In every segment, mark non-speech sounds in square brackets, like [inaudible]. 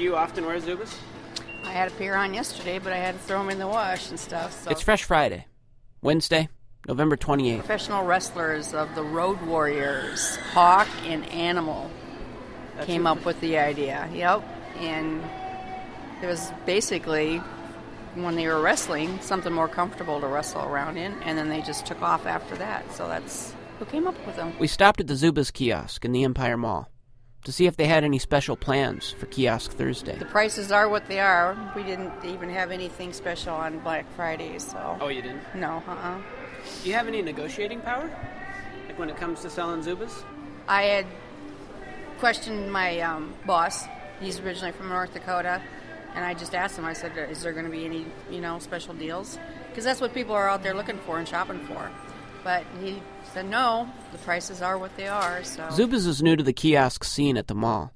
do you often wear Zubaz? I had a pair on yesterday, but I had to throw them in the wash and stuff. So It's Fresh Friday, Wednesday, November 28th. professional wrestlers of the Road Warriors, Hawk and Animal, came up with the idea. Yep, and it was basically when they were wrestling something more comfortable to wrestle around in, and then they just took off after that. So that's who came up with them. We stopped at the Zubaz kiosk in the Empire Mall to see if they had any special plans for Kiosk Thursday. The prices are what they are. We didn't even have anything special on Black Friday, so Oh, you didn't? no, uh-uh. Do you have any negotiating power? Like when it comes to selling Zubaz? I had questioned my um, boss. He's originally from North Dakota, and I just asked him. I said, "Is there going to be any, you know, special deals?" Because that's what people are out there looking for and shopping for. But he said, "No, the prices are what they are." So Zubaz is new to the kiosk scene at the mall,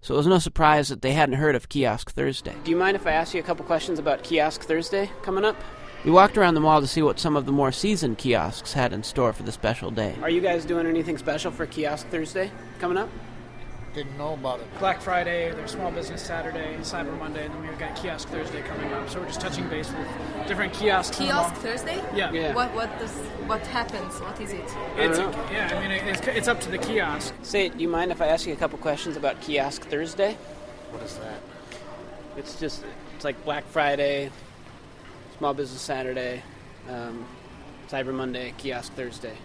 so it was no surprise that they hadn't heard of Kiosk Thursday. Do you mind if I ask you a couple questions about Kiosk Thursday coming up? We walked around the mall to see what some of the more seasoned kiosks had in store for the special day. Are you guys doing anything special for Kiosk Thursday coming up? Didn't know about it. Black Friday, there's Small Business Saturday, Cyber Monday, and then we've got Kiosk Thursday coming up. So we're just touching base with different kiosks. Kiosk. Thursday? Yeah. Yeah. What what does what happens? What is it? It's don't yeah, I mean it's, it's up to the kiosk. Say, do you mind if I ask you a couple questions about Kiosk Thursday? What is that? It's just, it's like Black Friday, Small Business Saturday, um, Cyber Monday, Kiosk Thursday.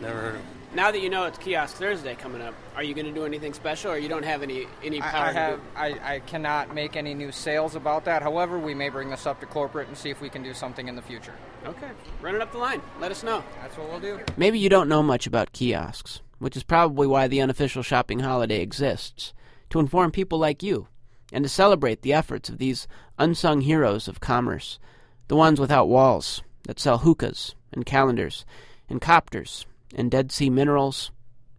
Never heard of it. Now that you know it's Kiosk Thursday coming up, are you going to do anything special, or you don't have any any power? I, I to have. do- I, I cannot make any new sales about that. However, we may bring this up to corporate and see if we can do something in the future. Okay, run it up the line. Let us know. That's what we'll do. Maybe you don't know much about kiosks, which is probably why the unofficial shopping holiday exists to inform people like you and to celebrate the efforts of these unsung heroes of commerce, the ones without walls that sell hookahs and calendars and copters and Dead Sea minerals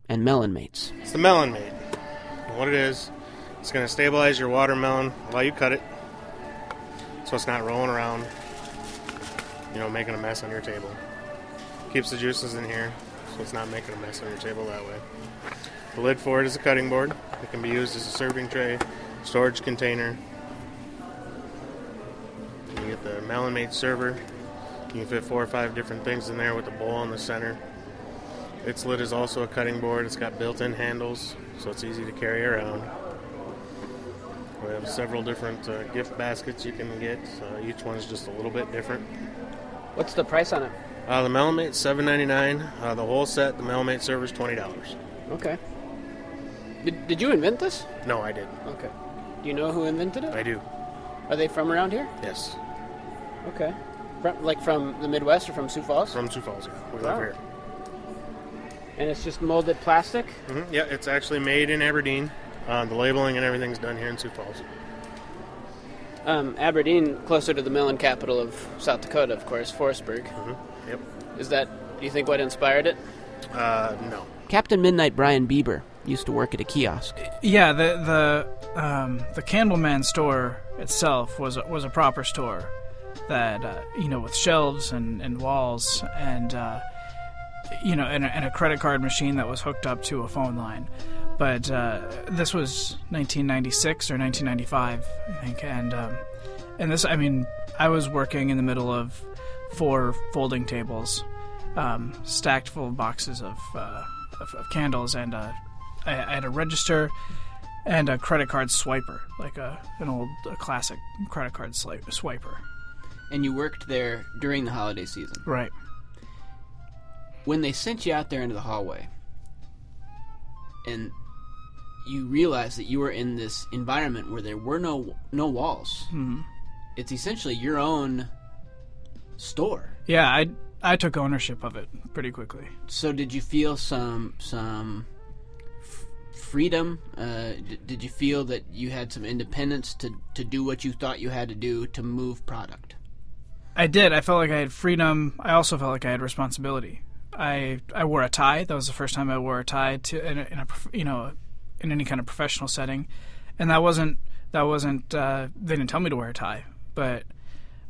and melon mates. It's the melon mate. What it is, it's going to stabilize your watermelon while you cut it, so it's not rolling around, you know, making a mess on your table. Keeps the juices in here, so it's not making a mess on your table that way. The lid for it is a cutting board. It can be used as a serving tray, storage container. You get the melon mate server. You can fit four or five different things in there with a bowl in the center. Its lid is also a cutting board. It's got built-in handles, so it's easy to carry around. We have several different uh, gift baskets you can get. Uh, each one's just a little bit different. What's the price on it? Uh, the Melomate seven ninety nine. Uh, the whole set, the Melomate server is twenty dollars. Okay. Did, did you invent this? No, I didn't. Okay. Do you know who invented it? I do. Are they from around here? Yes, Okay. From, like from the Midwest or from Sioux Falls? from Sioux Falls. Yeah. We live here. And it's just molded plastic? hmm Yeah, it's actually made in Aberdeen. Uh, the labeling and everything's done here in Sioux Falls. Um, Aberdeen, closer to the melon capital of South Dakota, of course, Forestburg. Yep. Is that, do you think, what inspired it? Uh, no. Captain Midnight Brian Bieber used to work at a kiosk. Yeah, the the um, the Candleman store itself was a, was a proper store that uh, you know with shelves and, and walls and uh, you know and a, and a credit card machine that was hooked up to a phone line. But uh, this was 1996 or 1995, I think, and um, and this I mean I was working in the middle of four folding tables um, stacked full of boxes of, uh, of, of candles, and uh, I, I had a register and a credit card swiper, like a an old a classic credit card swiper. And you worked there during the holiday season. Right. When they sent you out there into the hallway, and you realized that you were in this environment where there were no no walls. Mhm. It's essentially your own store. Yeah, I I took ownership of it pretty quickly. So did you feel some some f- freedom? Uh, d- did you feel that you had some independence to to do what you thought you had to do to move product? I did. I felt like I had freedom. I also felt like I had responsibility. I I wore a tie. That was the first time I wore a tie to in a, in a you know in any kind of professional setting, and that wasn't that wasn't. Uh, they didn't tell me to wear a tie, but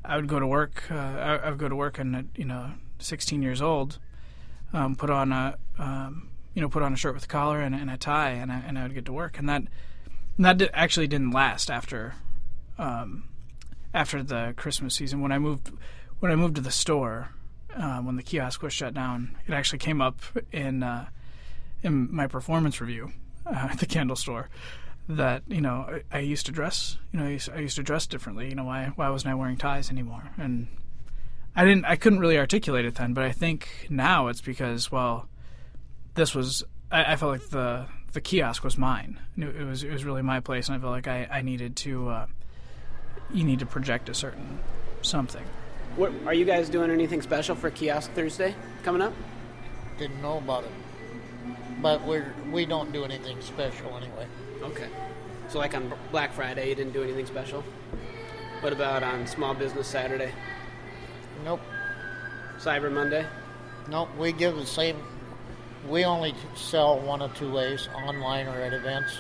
I would go to work. Uh, I, I would go to work and uh, you know, 16 years old, um, put on a um, you know put on a shirt with a collar and, and a tie, and I, and I would get to work, and that that di- actually didn't last after um, after the Christmas season. When I moved when I moved to the store, uh, when the kiosk was shut down, it actually came up in uh, in my performance review uh, [laughs] at the candle store that you know I, I used to dress you know I used, I used to dress differently. You know why why wasn't I wearing ties anymore? And I didn't I couldn't really articulate it then, but I think now it's because well, this was I, I felt like the the kiosk was mine. It was it was really my place, and I felt like I I needed to uh, you need to project a certain something. What, are you guys doing anything special for Kiosk Thursday coming up? Didn't know about it. But we're we don't do anything special anyway. Okay. So, like on Black Friday, you didn't do anything special? What about on Small Business Saturday? Nope. Cyber Monday? Nope. We give the same. We only sell one of two ways: online or at events,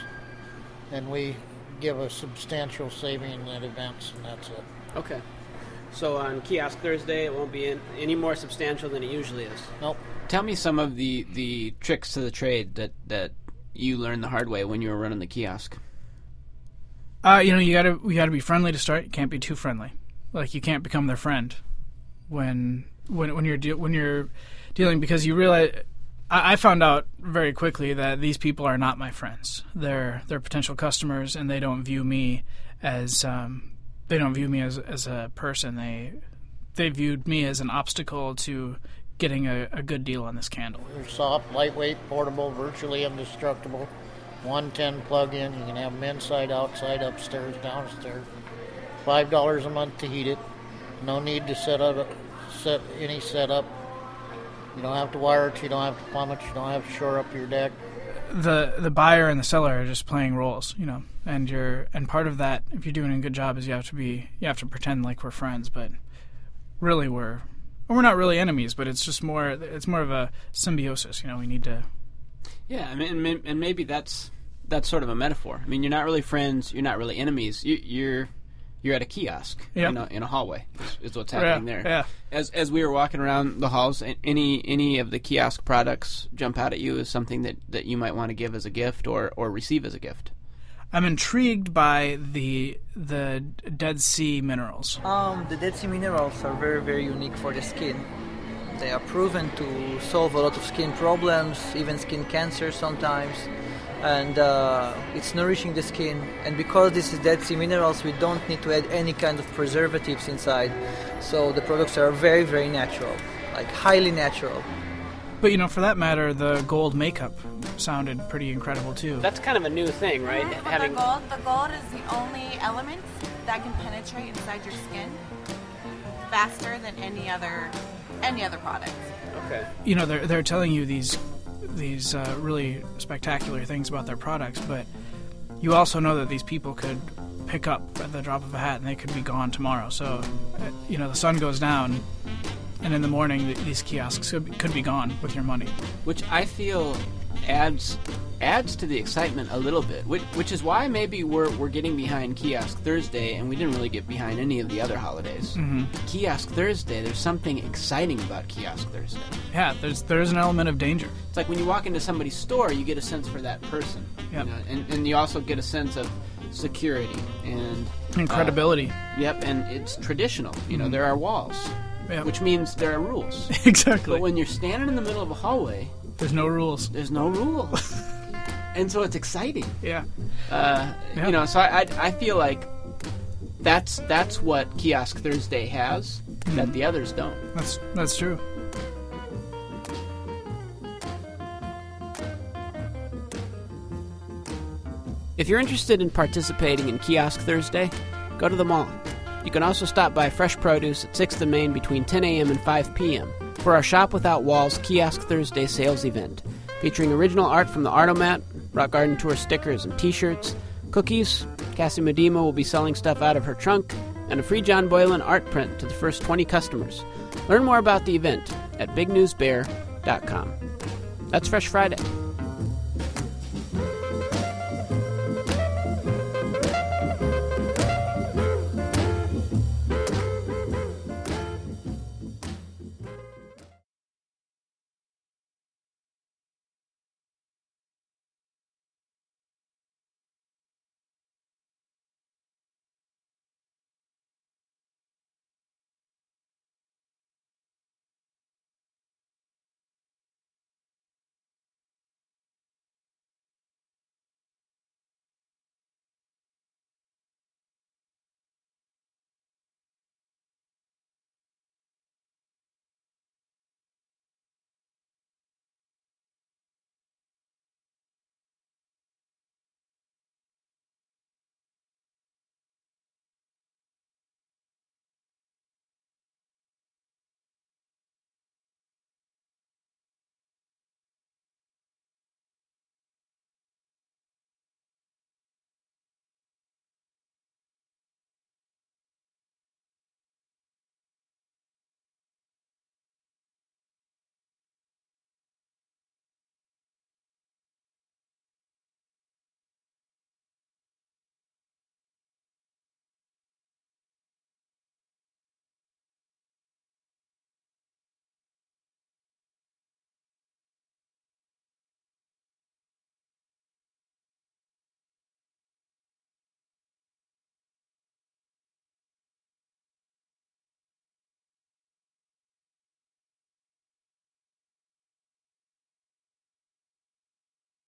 and we give a substantial saving at events, and that's it. Okay. So on Kiosk Thursday, it won't be in, any more substantial than it usually is. Nope. Tell me some of the, the tricks to the trade that, that you learned the hard way when you were running the kiosk. Uh, you know, you gotta you gotta be friendly to start. You can't be too friendly. Like you can't become their friend when when when you're de- when you're dealing because you realize. I I found out very quickly that these people are not my friends. They're they're potential customers, and they don't view me as um, they don't view me as as a person. They they viewed me as an obstacle to getting a, a good deal on this candle. They're soft, lightweight, portable, virtually indestructible. 110 plug-in. You can have them inside, outside, upstairs, downstairs. Five dollars a month to heat it. No need to set up set any setup. You don't have to wire it. You don't have to plumb it. You don't have to shore up your deck. The the buyer and the seller are just playing roles, you know, and you're and part of that, if you're doing a good job, is you have to be you have to pretend like we're friends, but really we're we're not really enemies, but it's just more it's more of a symbiosis, you know. We need to Yeah, I mean, and maybe that's that's sort of a metaphor. I mean, you're not really friends. You're not really enemies. You, you're you're at a kiosk Yep. in, a, in a hallway. Is, is what's happening Yeah, there. yeah. As as we were walking around the halls, any any of the kiosk products jump out at you as something that, that you might want to give as a gift or, or receive as a gift. I'm intrigued by the the Dead Sea minerals. Um, the Dead Sea minerals are very, very unique for the skin. They are proven to solve a lot of skin problems, even skin cancer sometimes, and uh, it's nourishing the skin. And because this is Dead Sea minerals, we don't need to add any kind of preservatives inside. So the products are very, very natural, like highly natural. But you know, for that matter, the gold makeup sounded pretty incredible too. That's kind of a new thing, right? But the gold, the gold is the only element that can penetrate inside your skin faster than any other any other product. okay. you know they're they're telling you these these uh, really spectacular things about their products, but you also know that these people could pick up at the drop of a hat and they could be gone tomorrow. So, uh, you know, the sun goes down, and in the morning th- these kiosks could be, could be gone with your money. which I feel adds adds to the excitement a little bit, which, which is why maybe we're, we're getting behind Kiosk Thursday, and we didn't really get behind any of the other holidays. Mm-hmm. Kiosk Thursday, there's something exciting about Kiosk Thursday. Yeah, there's there's an element of danger. It's like when you walk into somebody's store, you get a sense for that person, Yep. you know, and, and you also get a sense of security and And credibility. Yep, and it's traditional. You know, there are walls, Yep. which means there are rules. [laughs] exactly. But when you're standing in the middle of a hallway, there's no rules. there's no rules, [laughs] and so it's exciting. Yeah. Uh, Yeah. You know, so I, I I feel like that's that's what Kiosk Thursday has that the others don't. That's that's true. If you're interested in participating in Kiosk Thursday, go to the mall. You can also stop by Fresh Produce at 6th and Main between 10 a.m. and 5 p.m. for our Shop Without Walls Kiosk Thursday sales event, featuring original art from the Artomat, Rock Garden Tour stickers and t-shirts, cookies, Cassie Medema will be selling stuff out of her trunk, and a free John Boylan art print to the first 20 customers. Learn more about the event at bignewsbear.com. That's Fresh Friday.